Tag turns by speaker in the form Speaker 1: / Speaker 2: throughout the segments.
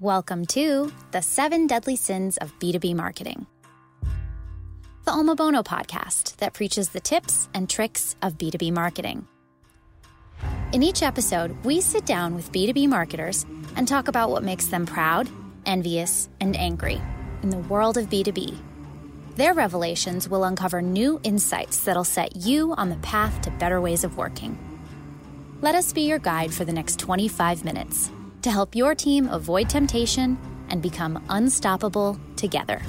Speaker 1: Welcome to the seven deadly sins of B2B marketing, the Omobono podcast that preaches the tips and tricks of B2B marketing. In each episode, we sit down with B2B marketers and talk about what makes them proud, envious, and angry in the world of B2B. Their revelations will uncover new insights that'll set you on the path to better ways of working. Let us be your guide for the next 25 minutes to help your team avoid temptation and become unstoppable together.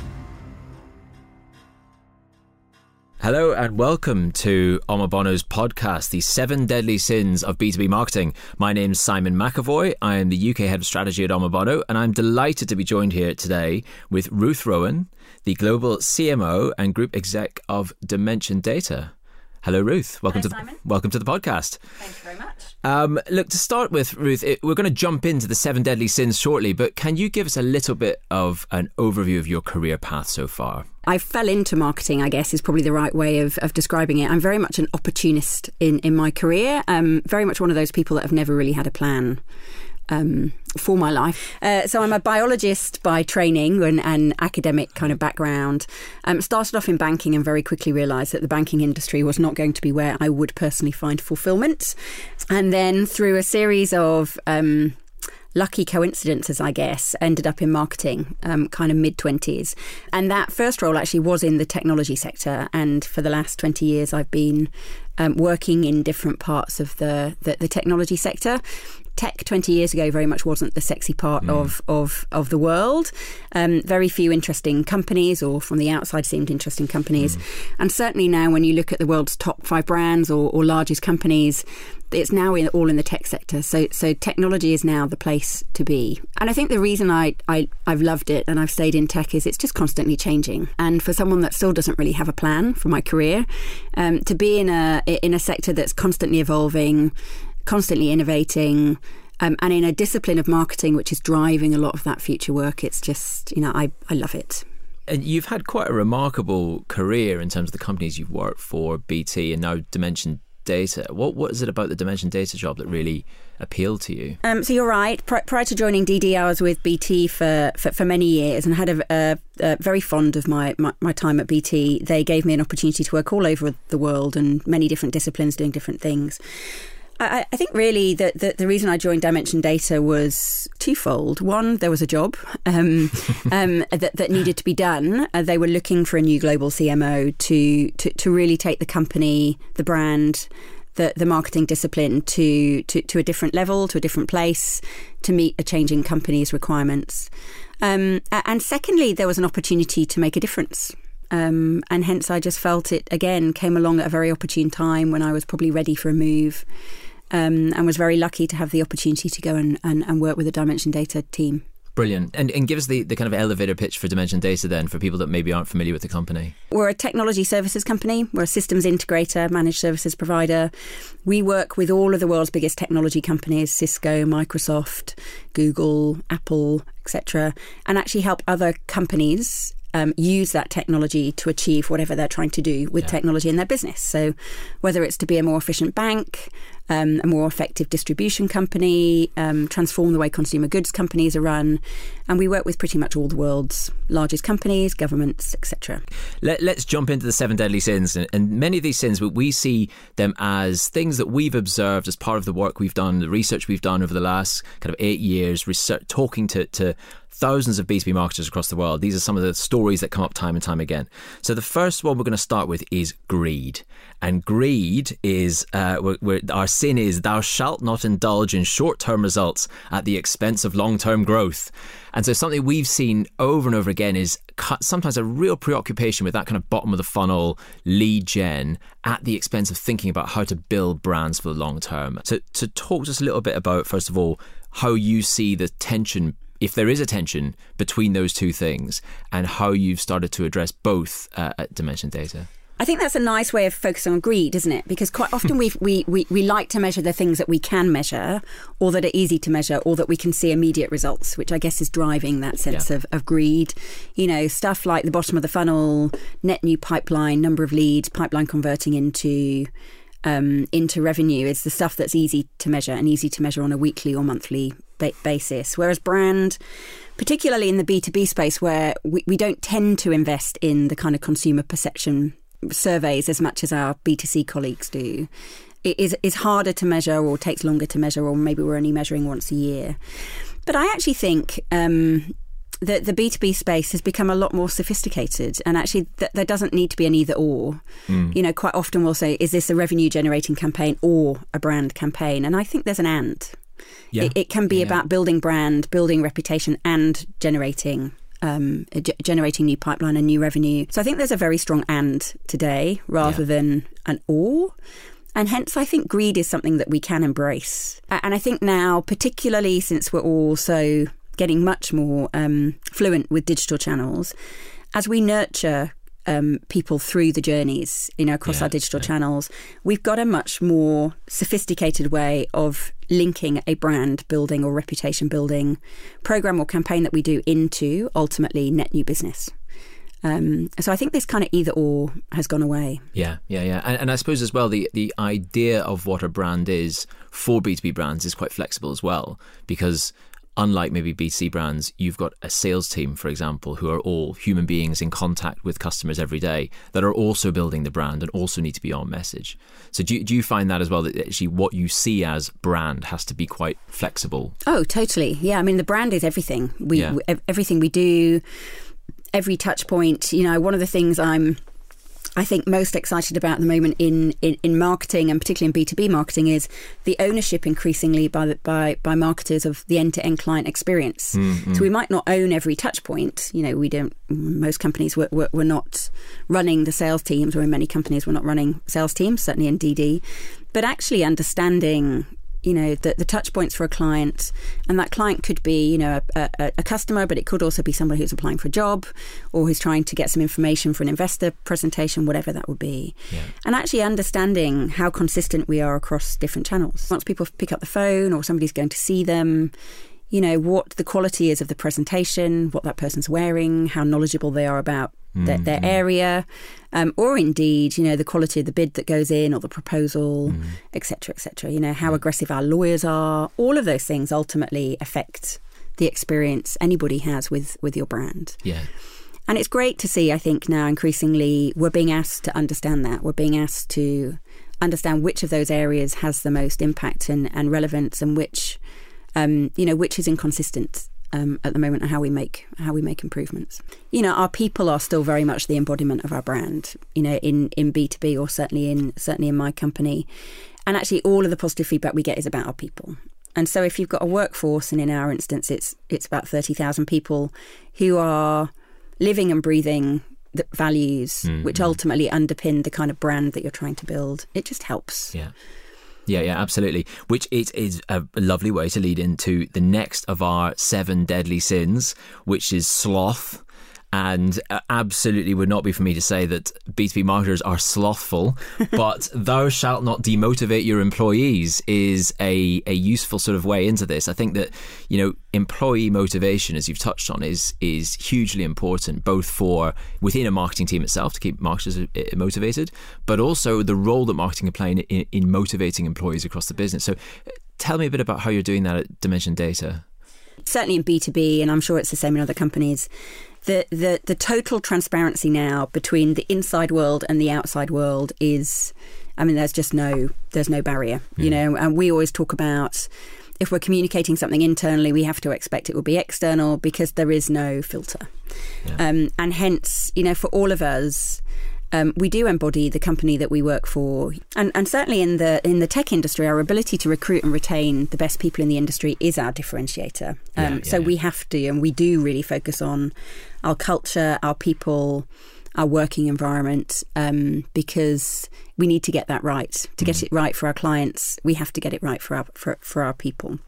Speaker 2: Hello and welcome to Omobono's podcast, The Seven Deadly Sins of B2B Marketing. My name's Simon McEvoy. I am the UK Head of Strategy at Omobono, and I'm delighted to be joined here today with Ruth Rowan, the Global CMO and Group Exec of Dimension Data. Hello, Ruth. Welcome
Speaker 3: Hello,
Speaker 2: to
Speaker 3: Simon.
Speaker 2: the, welcome to the podcast.
Speaker 3: Thank you very much.
Speaker 2: Um, look, to start with, Ruth, it, we're going to jump into the seven deadly sins shortly, but can you give us a little bit of an overview of your career path so far?
Speaker 3: I fell into marketing, I guess, is probably the right way of, of describing it. I'm very much an opportunist in, in my career. Um, very much one of those people that have never really had a plan. Um, for my life. Uh, so I'm a biologist by training and, and academic kind of background. Um, started off in banking and very quickly realised that the banking industry was not going to be where I would personally find fulfilment. And then through a series of um, lucky coincidences, I guess, ended up in marketing, um, kind of mid 20s. And that first role actually was in the technology sector. And for the last 20 years, I've been um, working in different parts of the, the, the technology sector tech 20 years ago very much wasn't the sexy part mm. of, of, of the world. Um, very few interesting companies, or from the outside seemed interesting companies. Mm. And certainly now, when you look at the world's top five brands or, or largest companies, it's now in, all in the tech sector. So, so technology is now the place to be. And I think the reason I, I, I've loved it and I've stayed in tech is it's just constantly changing. And for someone that still doesn't really have a plan for my career, um, to be in a in a sector that's constantly evolving, constantly innovating. Um, and in a discipline of marketing which is driving a lot of that future work, it's just, you know, I, I love it.
Speaker 2: And you've had quite a remarkable career in terms of the companies you've worked for, BT and now Dimension Data. What what is it about the Dimension Data job that really appealed to you?
Speaker 3: Um, so you're right. Pri- prior to joining DD, I was with BT for, for, for many years and had a, a, a very fond of my, my, my time at BT. They gave me an opportunity to work all over the world and many different disciplines doing different things. I, I think really that the, the, reason I joined Dimension Data was twofold. One, there was a job um, um, that, that, needed to be done. Uh, they were looking for a new global CMO to, to, to really take the company, the brand, the, the marketing discipline to, to, to a different level, to a different place, to meet a changing company's requirements. Um, and secondly, there was an opportunity to make a difference. Um, and hence, I just felt it again came along at a very opportune time when I was probably ready for a move um, and was very lucky to have the opportunity to go and, and, and work with the Dimension Data team.
Speaker 2: Brilliant. And, and give us the, the kind of elevator pitch for Dimension Data then for people that maybe aren't familiar with the company.
Speaker 3: We're a technology services company. We're a systems integrator, managed services provider. We work with all of the world's biggest technology companies Cisco, Microsoft, Google, Apple, etc., and actually help other companies um, use that technology to achieve whatever they're trying to do with yeah. technology in their business. So, whether it's to be a more efficient bank, um, a more effective distribution company, um, transform the way consumer goods companies are run, and we work with pretty much all the world's largest companies, governments, etc.
Speaker 2: Let, us jump into the seven deadly sins, and, and many of these sins, we see them as things that we've observed as part of the work we've done, the research we've done over the last kind of eight years, research, talking to, to thousands of B2B marketers across the world. These are some of the stories that come up time and time again. So the first one we're going to start with is greed. And greed is uh, we're, we're, our sin is thou shalt not indulge in short term results at the expense of long term growth. And so something we've seen over and over again is sometimes a real preoccupation with that kind of bottom of the funnel lead gen at the expense of thinking about how to build brands for the long term. So to talk just a little bit about first of all how you see the tension if there is a tension between those two things and how you've started to address both uh, at Dimension Data.
Speaker 3: I think that's a nice way of focusing on greed, isn't it? Because quite often we we, we, we like to measure the things that we can measure or that are easy to measure or that we can see immediate results, which I guess is driving that sense yeah. of, of greed. You know, stuff like the bottom of the funnel, net new pipeline, number of leads, pipeline converting into um, into revenue is the stuff that's easy to measure and easy to measure on a weekly or monthly ba- basis. Whereas brand, particularly in the B2B space where we, we don't tend to invest in the kind of consumer perception surveys as much as our B2C colleagues do, it is, is harder to measure or takes longer to measure, or maybe we're only measuring once a year. But I actually think um, that the B2B space has become a lot more sophisticated, and actually, th- there doesn't need to be an either or. Mm. You know, quite often we'll say, is this a revenue generating campaign or a brand campaign? And I think there's an and. Yeah. It, it can be yeah. about building brand, building reputation, and generating um, g- generating new pipeline and new revenue. So I think there's a very strong and today rather yeah. than an or. And hence, I think greed is something that we can embrace. And I think now, particularly since we're all so getting much more um, fluent with digital channels, as we nurture um, people through the journeys, you know, across yeah, our digital yeah. channels, we've got a much more sophisticated way of linking a brand building or reputation building program or campaign that we do into ultimately net new business. Um, so I think this kind of either or has gone away.
Speaker 2: Yeah, yeah, yeah. And, and, I suppose as well, the, the idea of what a brand is for B2B brands is quite flexible as well, because unlike maybe B2C brands, you've got a sales team, for example, who are all human beings in contact with customers every day that are also building the brand and also need to be on message. So do you, do you find that as well, that actually what you see as brand has to be quite flexible?
Speaker 3: Oh, totally. Yeah. I mean, the brand is everything. We, yeah. everything we do every touch point. You know, one of the things I'm I think most excited about at the moment in, in, in, marketing and particularly in B2B marketing is the ownership increasingly by by by marketers of the end to end client experience. Mm-hmm. So we might not own every touch point. You know, we don't. Most companies were, were, were not running the sales teams, or in many companies we're not running sales teams. Certainly in DD, but actually understanding you know the, the touch points for a client and that client could be you know a, a, a, customer but it could also be somebody who's applying for a job or who's trying to get some information for an investor presentation whatever that would be yeah. and actually understanding how consistent we are across different channels once people pick up the phone or somebody's going to see them you know what the quality is of the presentation what that person's wearing how knowledgeable they are about their, their mm-hmm. area, um, or indeed, you know, the quality of the bid that goes in or the proposal, etc., mm. etc. Et you know, how aggressive our lawyers are. All of those things ultimately affect the experience anybody has with with your brand.
Speaker 2: Yeah.
Speaker 3: And it's great to see, I think, now increasingly we're being asked to understand that. We're being asked to understand which of those areas has the most impact and, and relevance and which, um, you know, which is inconsistent um, at the moment and how we make how we make improvements. You know, our people are still very much the embodiment of our brand. You know, in in B two B or certainly in certainly in my company, and actually all of the positive feedback we get is about our people. And so, if you've got a workforce, and in our instance, it's it's about thirty thousand people who are living and breathing the values, mm-hmm. which ultimately underpin the kind of brand that you're trying to build. It just helps.
Speaker 2: Yeah. Yeah, yeah, absolutely. Which it is a lovely way to lead into the next of our seven deadly sins, which is sloth and uh, absolutely would not be for me to say that B2B marketers are slothful, but thou shalt not demotivate your employees is a, a useful sort of way into this. I think that, you know, employee motivation, as you've touched on, is is hugely important, both for within a marketing team itself to keep marketers uh, motivated, but also the role that marketing can play in, in, in motivating employees across the business. So uh, tell me a bit about how you're doing that at Dimension Data
Speaker 3: certainly in B2B, and I'm sure it's the same in other companies, the, the, the total transparency now between the inside world and the outside world is, I mean, there's just no, there's no barrier, mm. you know, and we always talk about if we're communicating something internally, we have to expect it will be external because there is no filter. Yeah. Um, and hence, you know, for all of us, um, we do embody the company that we work for, and, and certainly in the in the tech industry, our ability to recruit and retain the best people in the industry is our differentiator. Um, yeah, yeah, so yeah. we have to, and we do really focus on our culture, our people, our working environment, um, because we need to get that right. To mm-hmm. get it right for our clients, we have to get it right for our for, for our people.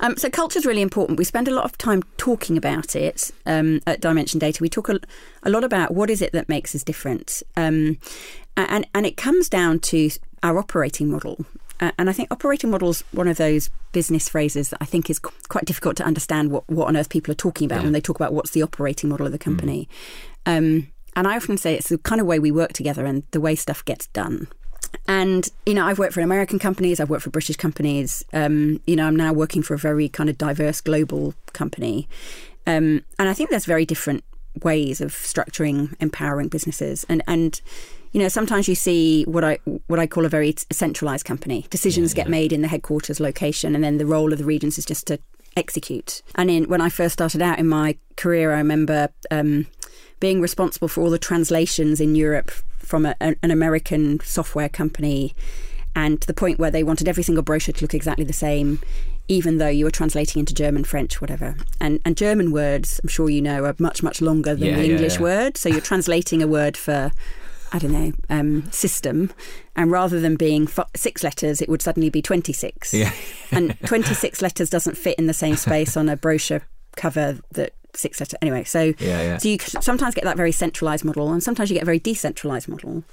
Speaker 3: Um, so culture is really important. We spend a lot of time talking about it um, at Dimension Data. We talk a, a, lot about what is it that makes us different, um, and and it comes down to our operating model. Uh, and I think operating model is one of those business phrases that I think is quite difficult to understand what, what on earth people are talking about yeah. when they talk about what's the operating model of the company. Mm. and I often say it's the kind of way we work together and the way stuff gets done. And you know, I've worked for American companies, I've worked for British companies. Um, you know, I'm now working for a very kind of diverse global company, um, and I think there's very different ways of structuring empowering businesses. And and you know, sometimes you see what I what I call a very centralized company. Decisions yeah, yeah. get made in the headquarters location, and then the role of the regions is just to execute. And in when I first started out in my career, I remember. Um, being responsible for all the translations in Europe from a, an American software company, and to the point where they wanted every single brochure to look exactly the same, even though you were translating into German, French, whatever. And and German words, I'm sure you know, are much much longer than yeah, the English yeah, yeah. word. So you're translating a word for I don't know, um, system. And rather than being f- six letters, it would suddenly be 26. Yeah. and 26 letters doesn't fit in the same space on a brochure cover that six letter. Anyway, so yeah, yeah. so you sometimes get that very centralized model, and sometimes you get a very decentralized model.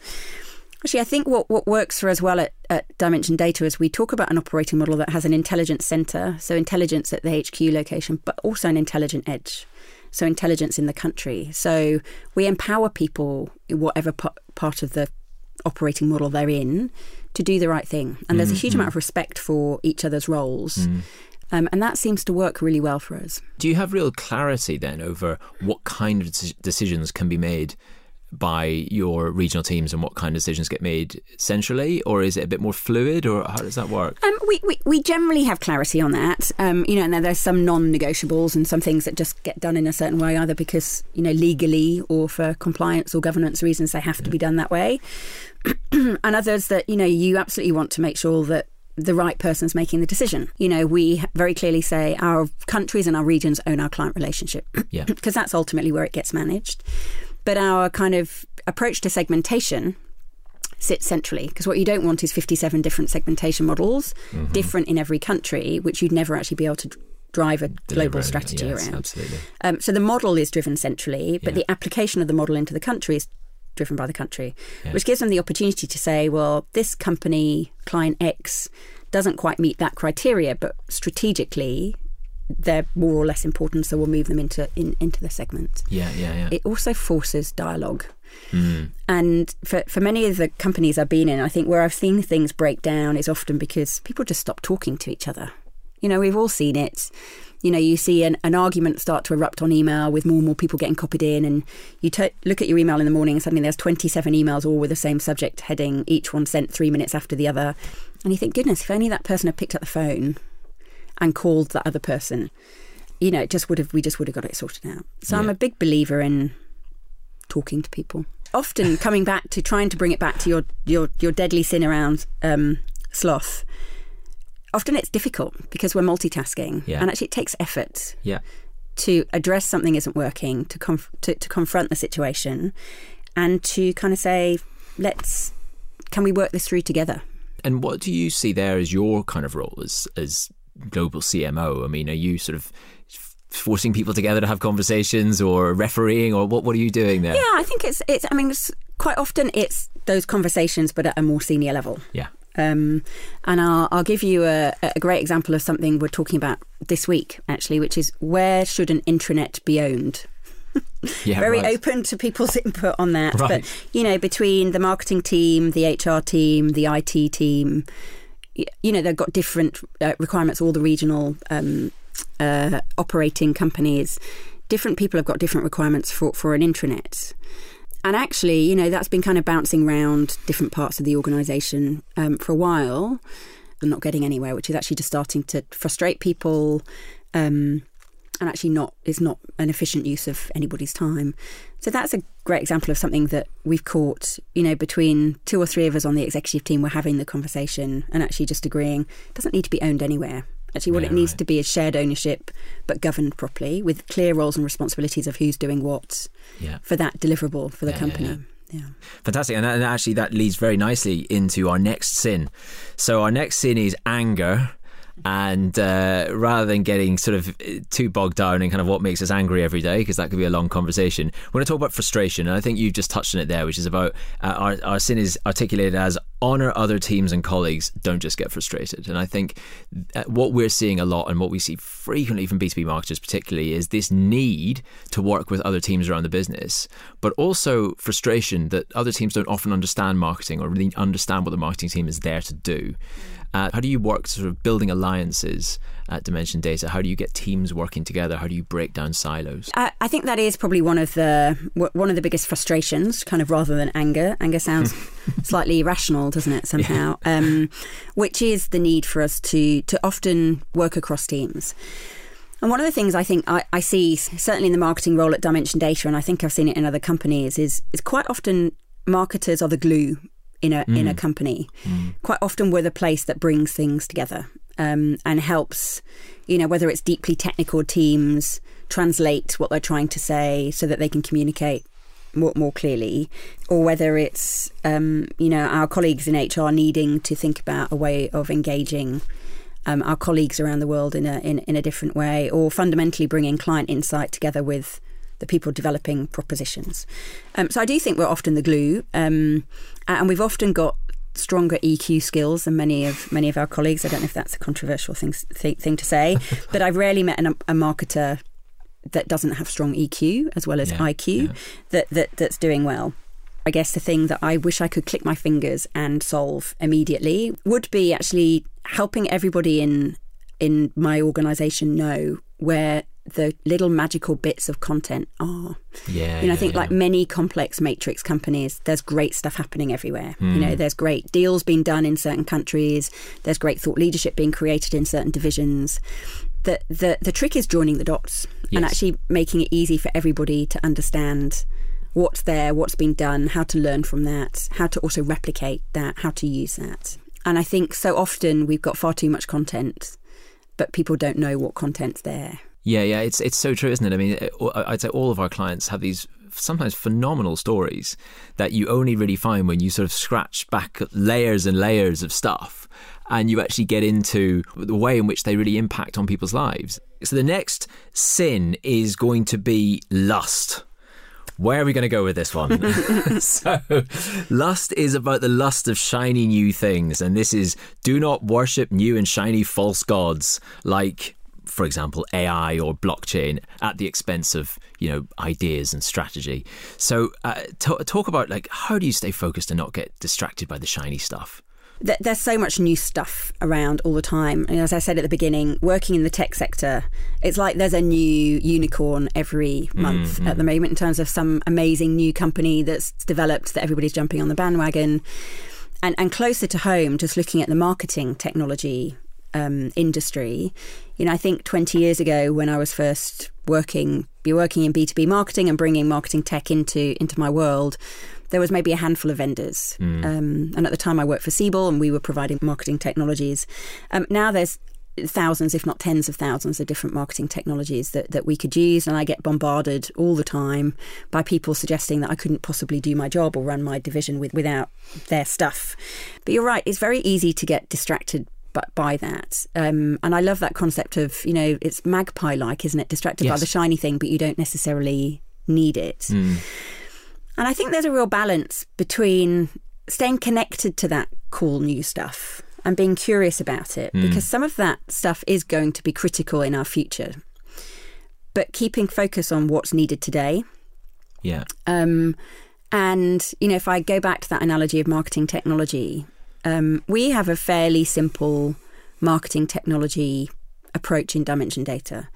Speaker 3: Actually, I think what, what works for us well at, at Dimension Data is we talk about an operating model that has an intelligence center, so intelligence at the HQ location, but also an intelligent edge, so intelligence in the country. So we empower people, whatever part of the operating model they're in, to do the right thing. And there's mm-hmm. a huge amount of respect for each other's roles. Mm. Um, and that seems to work really well for us.
Speaker 2: Do you have real clarity then over what kind of decisions can be made by your regional teams and what kind of decisions get made centrally, or is it a bit more fluid, or how does that work?
Speaker 3: Um, we, we, we generally have clarity on that. Um, you know, and there's some non-negotiables and some things that just get done in a certain way, either because you know legally or for compliance or governance reasons they have to be done that way, and others that you know you absolutely want to make sure that the right person's making the decision. You know, we very clearly say our countries and our regions own our client relationship. Yeah. Because that's ultimately where it gets managed. But our kind of approach to segmentation sits centrally because what you don't want is 57 different segmentation models, mm-hmm. different in every country, which you'd never actually be able to drive a global strategy yes, around.
Speaker 2: Absolutely.
Speaker 3: Um, so the model is driven centrally, but yeah. the application of the model into the country is driven by the country, yeah. which gives them the opportunity to say, well, this company, client X, doesn't quite meet that criteria, but strategically, they're more or less important, so we'll move them into in, into the segment.
Speaker 2: Yeah, yeah, yeah.
Speaker 3: It also forces dialogue. Mm. And for, for many of the companies I've been in, I think where I've seen things break down is often because people just stop talking to each other. You know, we've all seen it you know, you see an, an argument start to erupt on email with more and more people getting copied in, and you t- look at your email in the morning and suddenly there's 27 emails all with the same subject heading, each one sent three minutes after the other. And you think, goodness, if only that person had picked up the phone and called that other person, you know, it just would have, we just would have got it sorted out. So yeah. I'm a big believer in talking to people. Often coming back to trying to bring it back to your, your, your deadly sin around um, sloth often it's difficult because we're multitasking, yeah. and actually it takes effort.
Speaker 2: Yeah.
Speaker 3: To address something isn't working, to, conf- to to confront the situation, and to kind of say, let's can we work this through together?
Speaker 2: And what do you see there as your kind of role as as global CMO? I mean, are you sort of forcing people together to have conversations or refereeing or what what are you doing there?
Speaker 3: Yeah, I think it's it's I mean it's, quite often it's those conversations but at a more senior level.
Speaker 2: Yeah.
Speaker 3: Um, and I'll, I'll, give you a, a, great example of something we're talking about this week, actually, which is where should an intranet be owned? yeah, Very right. open to people's input on that. Right. But, you know, between the marketing team, the HR team, the IT team, you know, they've got different uh, requirements, all the regional um, uh, operating companies. Different people have got different requirements for, for an intranet. And actually, you know, that's been kind of bouncing around different parts of the organisation um, for a while and not getting anywhere, which is actually just starting to frustrate people. Um, and actually not is not an efficient use of anybody's time. So that's a great example of something that we've caught, you know, between two or three of us on the executive team, we're having the conversation and actually just agreeing doesn't need to be owned anywhere. Actually, what yeah, it needs right. to be is shared ownership, but governed properly with clear roles and responsibilities of who's doing what yeah. for that deliverable for the yeah, company. Yeah.
Speaker 2: Fantastic. And, and actually, that leads very nicely into our next sin. So, our next sin is anger. And uh, rather than getting sort of too bogged down in kind of what makes us angry every day, because that could be a long conversation, we're going to talk about frustration. And I think you've just touched on it there, which is about uh, our, our sin is articulated as honor other teams and colleagues, don't just get frustrated. And I think uh, what we're seeing a lot and what we see frequently from B2B marketers, particularly, is this need to work with other teams around the business, but also frustration that other teams don't often understand marketing or really understand what the marketing team is there to do. Uh, how do you work sort of building alliances at Dimension Data? How do you get teams working together? How do you break down silos?
Speaker 3: I, I think that is probably one of the one of the biggest frustrations, kind of rather than anger. Anger sounds slightly irrational, doesn't it? Somehow, um, which is the need for us to to often work across teams. And one of the things I think I, I, see, certainly in the marketing role at Dimension Data, and I think I've seen it in other companies, is is quite often marketers are the glue in a mm. in a company. Mm. Quite often, we're the place that brings things together um, and helps. You know, whether it's deeply technical teams translate what they're trying to say so that they can communicate more, more clearly, or whether it's um, you know our colleagues in HR needing to think about a way of engaging. Um, our colleagues around the world in a in, in a different way, or fundamentally bringing client insight together with the people developing propositions. Um, so I do think we're often the glue, um, and we've often got stronger EQ skills than many of many of our colleagues. I don't know if that's a controversial thing th- thing to say, but I've rarely met an, a marketer that doesn't have strong EQ as well as yeah, IQ yeah. that, that that's doing well. I guess the thing that I wish I could click my fingers and solve immediately would be actually helping everybody in in my organization know where the little magical bits of content are.
Speaker 2: Yeah.
Speaker 3: You know,
Speaker 2: I
Speaker 3: think
Speaker 2: yeah.
Speaker 3: like many complex matrix companies, there's great stuff happening everywhere. Mm. You know, hmm. there's great deals being done in certain countries, there's great thought leadership being created in certain divisions. The the the trick is joining the dots yes. and actually making it easy for everybody to understand what's there, what's been done, how to learn from that, how to also replicate that, how to use that. And I think so often we've got far too much content, but people don't know what content's there.
Speaker 2: Yeah, yeah, it's it's so true, isn't it? I mean, I'd say all of our clients have these sometimes phenomenal stories that you only really find when you sort of scratch back layers and layers of stuff and you actually get into the way in which they really impact on people's lives. So the next sin is going to be lust. Where are we going to go with this one? so, lust is about the lust of shiny new things, and this is do not worship new and shiny false gods like for example, AI or blockchain at the expense of you know ideas and strategy. So, uh, t- talk about like how do you stay focused and not get distracted by the shiny stuff?
Speaker 3: There's so much new stuff around all the time. And as I said at the beginning, working in the tech sector, it's like there's a new unicorn every month mm-hmm. at the moment in terms of some amazing new company that's developed that everybody's jumping on the bandwagon. And, and closer to home, just looking at the marketing technology um, industry. You know, I think 20 years ago when I was first working, be working in B2B marketing and bringing marketing tech into into my world, there was maybe a handful of vendors. Mm. Um, and at the time, I worked for Siebel, and we were providing marketing technologies. Um, now there's thousands, if not tens of thousands, of different marketing technologies that, that we could use. And I get bombarded all the time by people suggesting that I couldn't possibly do my job or run my division with, without their stuff. But you're right, it's very easy to get distracted by that. Um, and I love that concept of, you know, it's magpie like, isn't it? Distracted yes. by the shiny thing, but you don't necessarily need it. Mm. And I think there's a real balance between staying connected to that cool new stuff and being curious about it, mm. because some of that stuff is going to be critical in our future. But keeping focus on what's needed today.
Speaker 2: Yeah.
Speaker 3: Um, and, you know, if I go back to that analogy of marketing technology, um, we have a fairly simple marketing technology approach in Dimension Data.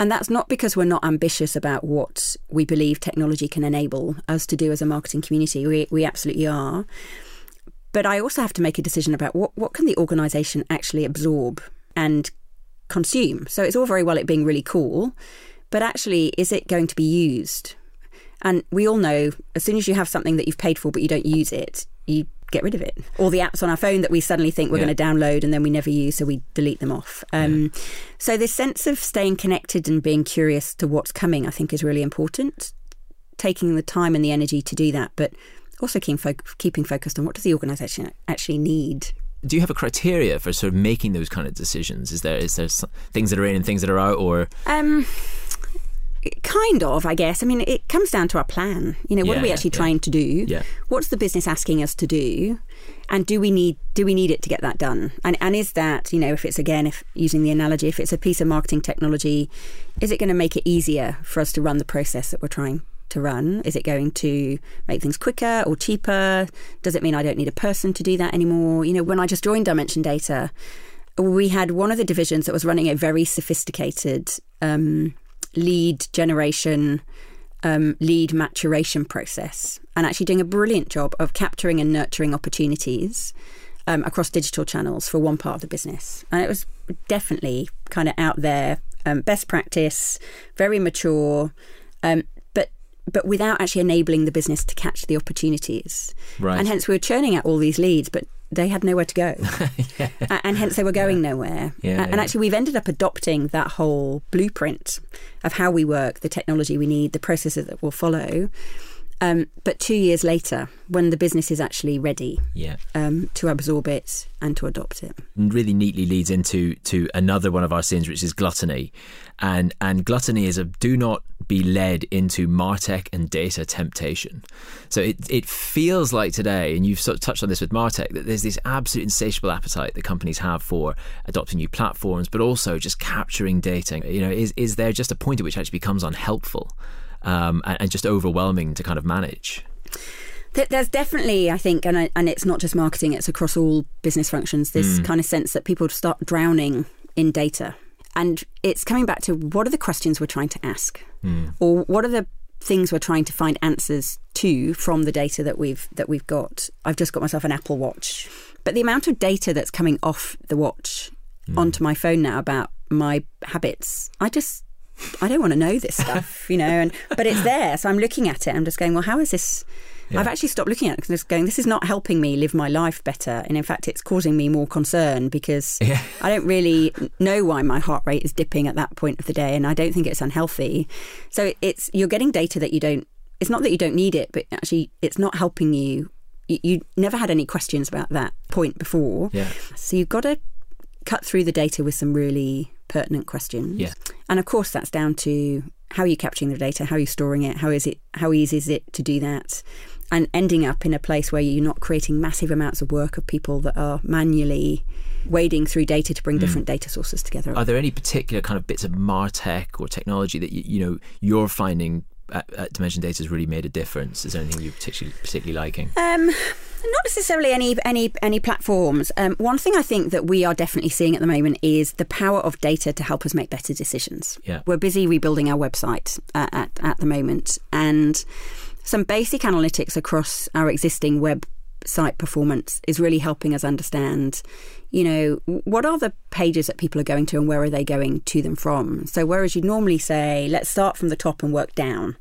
Speaker 3: And that's not because we're not ambitious about what we believe technology can enable us to do as a marketing community. We, we absolutely are. But I also have to make a decision about what, what can the organisation actually absorb and consume. So it's all very well it being really cool, but actually, is it going to be used? And we all know as soon as you have something that you've paid for but you don't use it, you get rid of it. All the apps on our phone that we suddenly think we're yeah. going to download and then we never use, so we delete them off. Um, yeah. So, this sense of staying connected and being curious to what's coming, I think, is really important. Taking the time and the energy to do that, but also keeping, fo- keeping focused on what does the organisation actually need
Speaker 2: do you have a criteria for sort of making those kind of decisions? Is there is there things that are in and things that are out, or
Speaker 3: um, kind of, I guess. I mean, it comes down to our plan. You know, what yeah, are we actually yeah. trying to do?
Speaker 2: Yeah.
Speaker 3: What's the business asking us to do? And do we need do we need it to get that done? And and is that you know if it's again if using the analogy if it's a piece of marketing technology, is it going to make it easier for us to run the process that we're trying to run? Is it going to make things quicker or cheaper? Does it mean I don't need a person to do that anymore? You know, when I just joined Dimension Data, we had one of the divisions that was running a very sophisticated um, lead generation, um, lead maturation process, and actually doing a brilliant job of capturing and nurturing opportunities um, across digital channels for one part of the business. And it was definitely kind of out there, um, best practice, very mature. Um, but but without actually enabling the business to catch the opportunities.
Speaker 2: Right.
Speaker 3: And hence we were churning out all these leads, but they had nowhere to go. yeah. And hence they were going
Speaker 2: yeah.
Speaker 3: nowhere.
Speaker 2: Yeah,
Speaker 3: and actually, we've ended up adopting that whole blueprint of how we work, the technology we need, the processes that will follow. Um, but two years later, when the business is actually ready
Speaker 2: yeah.
Speaker 3: um, to absorb it and to adopt it,
Speaker 2: really neatly leads into to another one of our sins, which is gluttony, and and gluttony is a do not be led into martech and data temptation. So it it feels like today, and you've sort of touched on this with martech, that there's this absolute insatiable appetite that companies have for adopting new platforms, but also just capturing data. You know, is is there just a point at which it actually becomes unhelpful? um, and, and, just overwhelming to kind of manage.
Speaker 3: There's definitely, I think, and I, and it's not just marketing; it's across all business functions. This mm. kind of sense that people start drowning in data, and it's coming back to what are the questions we're trying to ask,
Speaker 2: mm.
Speaker 3: or what are the things we're trying to find answers to from the data that we've that we've got. I've just got myself an Apple Watch, but the amount of data that's coming off the watch mm. onto my phone now about my habits, I just I don't want to know this stuff, you know, and but it's there. So I'm looking at it. I'm just going, well, how is this? Yeah. I've actually stopped looking at it because going, this is not helping me live my life better. And in fact, it's causing me more concern because yeah. I don't really know why my heart rate is dipping at that point of the day. And I don't think it's unhealthy. So it's, you're getting data that you don't, it's not that you don't need it, but actually it's not helping you. You, you never had any questions about that point before.
Speaker 2: Yeah.
Speaker 3: So you've got to cut through the data with some really pertinent questions.
Speaker 2: Yeah.
Speaker 3: And of course, that's down to how are you capturing the data, how are you storing it, how is it, how easy is it to do that, and ending up in a place where you're not creating massive amounts of work of people that are manually wading through data to bring mm. different data sources together.
Speaker 2: Are there any particular kind of bits of martech or technology that you, you know you're finding at, at Dimension Data has really made a difference? Is there anything you're particularly particularly liking?
Speaker 3: Um, not necessarily any any any platforms. Um, one thing I think that we are definitely seeing at the moment is the power of data to help us make better decisions.
Speaker 2: Yeah.
Speaker 3: We're busy rebuilding our website uh, at at the moment, and some basic analytics across our existing website performance is really helping us understand you know, what are the pages that people are going to and where are they going to them from? So, whereas you'd normally say, let's start from the top and work down,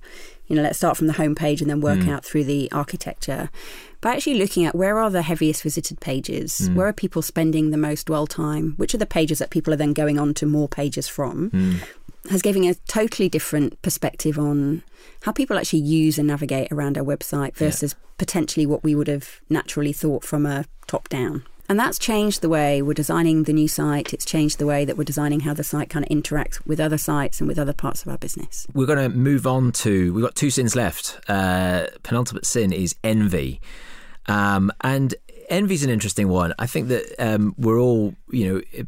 Speaker 3: you know, let's start from the home page and then work mm. out through the architecture by actually looking at where are the heaviest visited pages, mm. where are people spending the most dwell time, which are the pages that people are then going on to more pages from,
Speaker 2: mm.
Speaker 3: Has given a totally different perspective on how people actually use and navigate around our website versus yeah. potentially what we would have naturally thought from a top down. And that's changed the way we're designing the new site. It's changed the way that we're designing how the site kind of interacts with other sites and with other parts of our business.
Speaker 2: We're going to move on to, we've got two sins left. Uh, penultimate sin is envy. Um, and envy's an interesting one. I think that um, we're all, you know,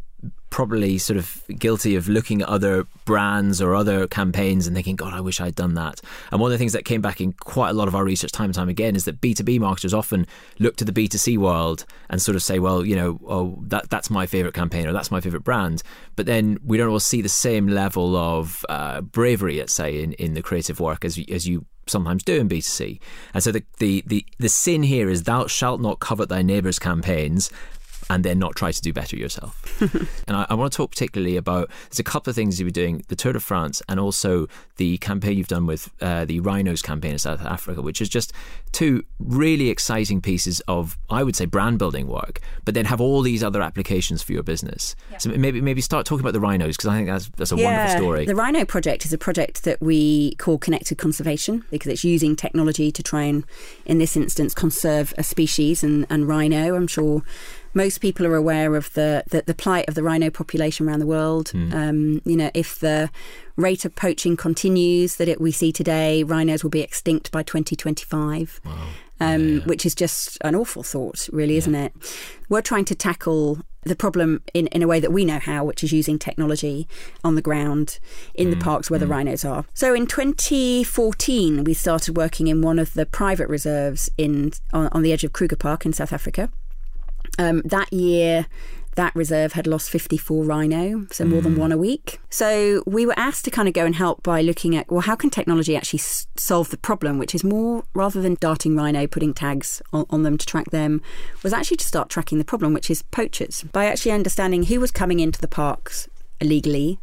Speaker 2: probably sort of guilty of looking at other brands or other campaigns and thinking, God, I wish I'd done that. And one of the things that came back in quite a lot of our research time and time again is that B2B marketers often look to the B2C world and sort of say, well, you know, oh, that, that's my favorite campaign or that's my favorite brand. But then we don't all see the same level of uh, bravery, let's say, in, in the creative work as, as you sometimes do in B2C. And so the, the, the, the sin here is thou shalt not covet thy neighbour's campaigns and then not try to do better yourself. and I, I, want to talk particularly about there's a couple of things you've been doing the Tour de France and also the campaign you've done with uh, the Rhinos campaign in South Africa, which is just two really exciting pieces of, I would say, brand building work, but then have all these other applications for your business. Yeah. So maybe maybe start talking about the Rhinos because I think that's, that's a yeah, wonderful story.
Speaker 3: The Rhino project is a project that we call connected conservation because it's using technology to try and, in this instance, conserve a species and, and rhino. I'm sure most people are aware of the, the, the plight of the rhino population around the world. Mm. Um, you know, if the rate of poaching continues that it, we see today, rhinos will be extinct by 2025. Wow. Um, yeah. Which is just an awful thought, really, isn't it? We're trying to tackle the problem in, in a way that we know how, which is using technology on the ground in mm. the parks where mm. the rhinos are. So in 2014, we started working in one of the private reserves in on, on the edge of Kruger Park in South Africa. Um, that year, that reserve had lost 54 rhino, so more mm. than one a week. So we were asked to kind of go and help by looking at, well, how can technology actually s- solve the problem, which is more, rather than darting rhino, putting tags on, on, them to track them, was actually to start tracking the problem, which is poachers, by actually understanding who was coming into the parks illegally,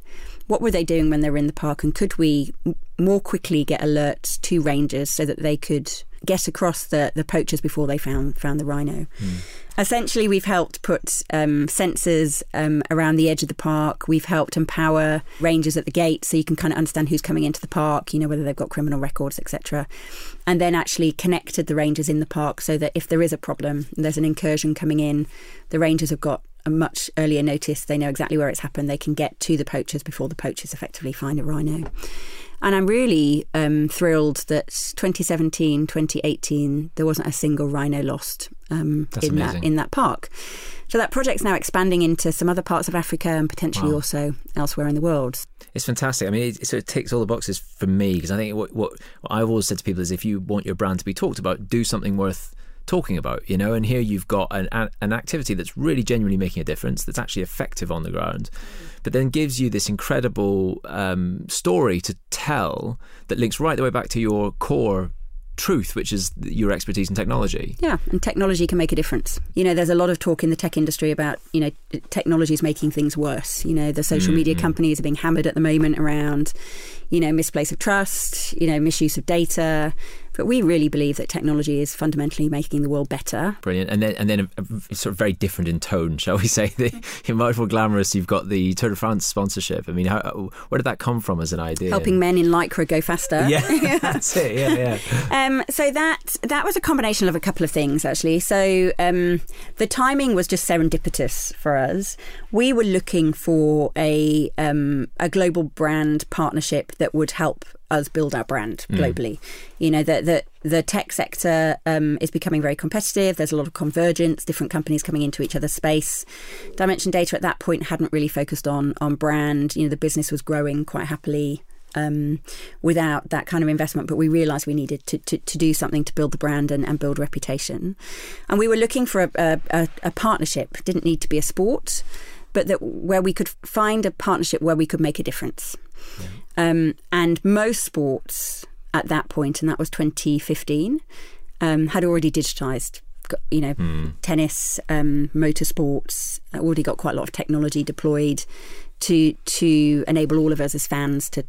Speaker 3: what were they doing when they were in the park, and could we more quickly get alerts to rangers so that they could get across the, the poachers before they found found the rhino. Mm. Essentially, we've helped put um, sensors um, around the edge of the park. We've helped empower rangers at the gate so you can kind of understand who's coming into the park, you know, whether they've got criminal records, etc. And then actually connected the rangers in the park so that if there is a problem, there's an incursion coming in, the rangers have got a much earlier notice. They know exactly where it's happened. They can get to the poachers before the poachers effectively find a rhino. And I'm really um, thrilled that 2017, 2018, there wasn't a single rhino lost um, in that in that park. So that project's now expanding into some other parts of Africa and potentially wow. also elsewhere in the world.
Speaker 2: It's fantastic. I mean, it, it sort of ticks all the boxes for me because I think what, what, what I've always said to people is if you want your brand to be talked about, do something worth talking about, you know. And here you've got an, an activity that's really genuinely making a difference, that's actually effective on the ground, but then gives you this incredible um, story to tell that links right the way back to your core truth, which is your expertise in technology.
Speaker 3: Yeah, and technology can make a difference. You know, there's a lot of talk in the tech industry about, you know, technology is making things worse. You know, the social mm-hmm. media companies are being hammered at the moment around, you know, misplace of trust, you know, misuse of data, but we really believe that technology is fundamentally making the world better.
Speaker 2: Brilliant. And then, and then a, a sort of very different in tone, shall we say? The, in Much More Glamorous, you've got the Tour de France sponsorship. I mean, how, where did that come from as an idea?
Speaker 3: Helping men in lycra go faster.
Speaker 2: Yeah, that's it. Yeah,
Speaker 3: yeah. Um, so that that was a combination of a couple of things, actually. So um, the timing was just serendipitous for us. We were looking for a um, a global brand partnership that would help us build our brand mm. globally. Mm. You know, that the, the tech sector um, is becoming very competitive. There's a lot of convergence, different companies coming into each other's space. Dimension Data at that point hadn't really focused on on brand. You know, the business was growing quite happily. Um, without that kind of investment, but we realised we needed to, to, to, do something to build the brand and, and build reputation. And we were looking for a, a, a partnership. It didn't need to be a sport, but that where we could find a partnership where we could make a difference. Yeah. Um, and most sports at that point, and that was 2015, um, had already digitised. You know, mm. tennis, um, motorsports, uh, already got quite a lot of technology deployed to to enable all of us as fans to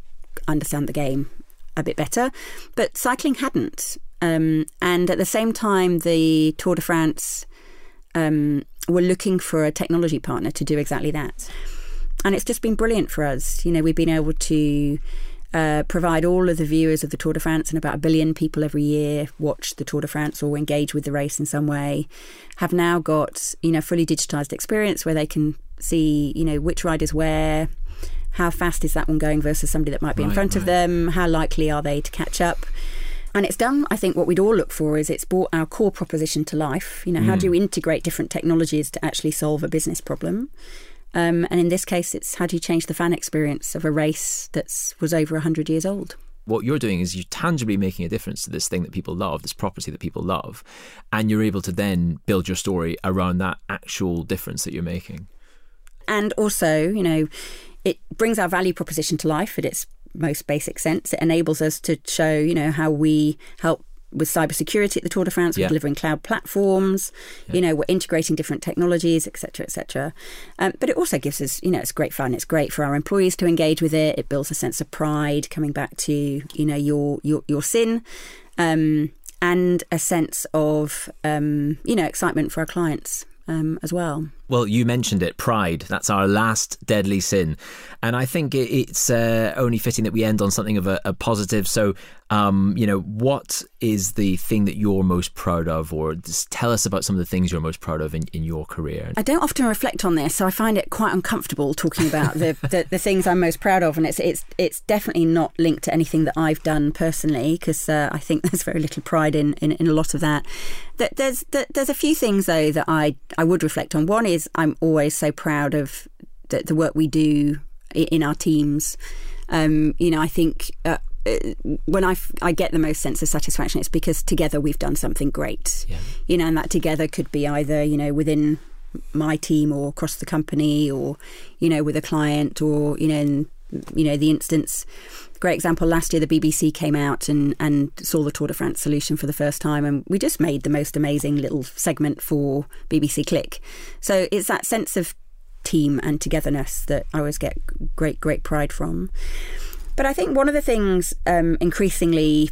Speaker 3: understand the game a bit better. But cycling hadn't. Um, and at the same time, the Tour de France um, were looking for a technology partner to do exactly that and it's just been brilliant for us. You know, we've been able to uh, provide all of the viewers of the Tour de France, and about a billion people every year watch the Tour de France or engage with the race in some way, have now got you know fully digitized experience where they can see you know which riders where, how fast is that one going versus somebody that might be right, in front right. of them, how likely are they to catch up. And it's done, I think, what we'd all look for is it's brought our core proposition to life. You know, mm. how do you integrate different technologies to actually solve a business problem? Um, and in this case, it's how do you change the fan experience of a race that was over 100 years old?
Speaker 2: What you're doing is you're tangibly making a difference to this thing that people love, this property that people love, and you're able to then build your story around that actual difference that you're making.
Speaker 3: And also, you know, it brings our value proposition to life at its most basic sense. It enables us to show, you know, how we help with cybersecurity at the Tour de France, we're delivering cloud platforms, yeah. you know, we're integrating different technologies, etc., etc. Um, but it also gives us, you know, it's great fun. It's great for our employees to engage with it. It builds a sense of pride, coming back to, you know, your your your sin, um, and a sense of, um, you know, excitement for our clients um, as well.
Speaker 2: Well, you mentioned it, pride. That's our last deadly sin. And I think it's uh, only fitting that we end on something of a, a positive. So, um, you know, what is the thing that you're most proud of, or tell us about some of the things you're most proud of in, in your career?
Speaker 3: I don't often reflect on this, so I find it quite uncomfortable talking about the, the, the, things I'm most proud of. And it's, it's, it's definitely not linked to anything that I've done personally, because uh, I think there's very little pride in, in, in a lot of that. There's, there's a few things, though, that I, I would reflect on. One is is I'm always so proud of the, the work we do in our teams. Um, you know, I think uh, uh, when I, I get the most sense of satisfaction, it's because together we've done something great. Yeah. You know, and that together could be either you know within my team or across the company, or you know with a client, or you know in you know the instance great example last year the bbc came out and, and saw the tour de france solution for the first time and we just made the most amazing little segment for bbc click. So it's that sense of team and togetherness that i always get great great pride from. But i think one of the things um, increasingly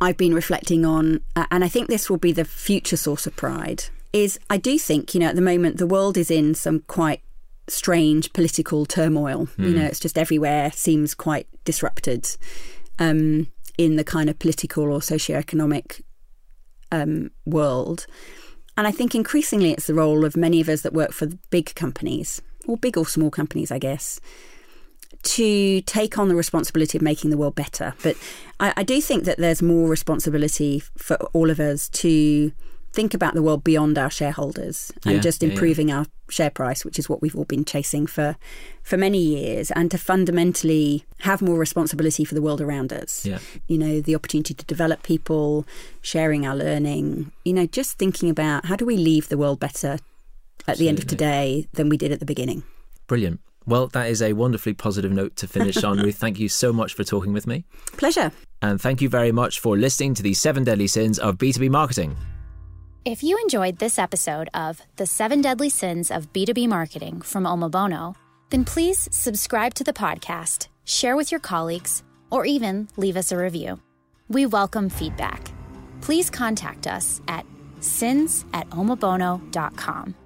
Speaker 3: i've been reflecting on uh, and i think this will be the future source of pride is i do think you know at the moment the world is in some quite strange political turmoil. Mm. You hmm. know, it's just everywhere seems quite disrupted um, in the kind of political or socioeconomic um, world. And I think increasingly it's the role of many of us that work for big companies, or big or small companies, I guess, to take on the responsibility of making the world better. But I, I do think that there's more responsibility for all of us to think about the world beyond our shareholders and yeah, just improving yeah. our share price, which is what we've all been chasing for for many years, and to fundamentally have more responsibility for the world around us. Yeah. You know, the opportunity to develop people, sharing our learning, you know, just thinking about how do we leave the world better at Absolutely. the end of today than we did at the beginning.
Speaker 2: Brilliant. Well, that is a wonderfully positive note to finish on. Ruth, thank you so much for talking with me.
Speaker 3: Pleasure.
Speaker 2: And thank you very much for listening to the seven deadly sins of B2B marketing.
Speaker 1: If you enjoyed this episode of The Seven Deadly Sins of B2B Marketing from Omobono, then please subscribe to the podcast, share with your colleagues, or even leave us a review. We welcome feedback. Please contact us at sins at omobono.com.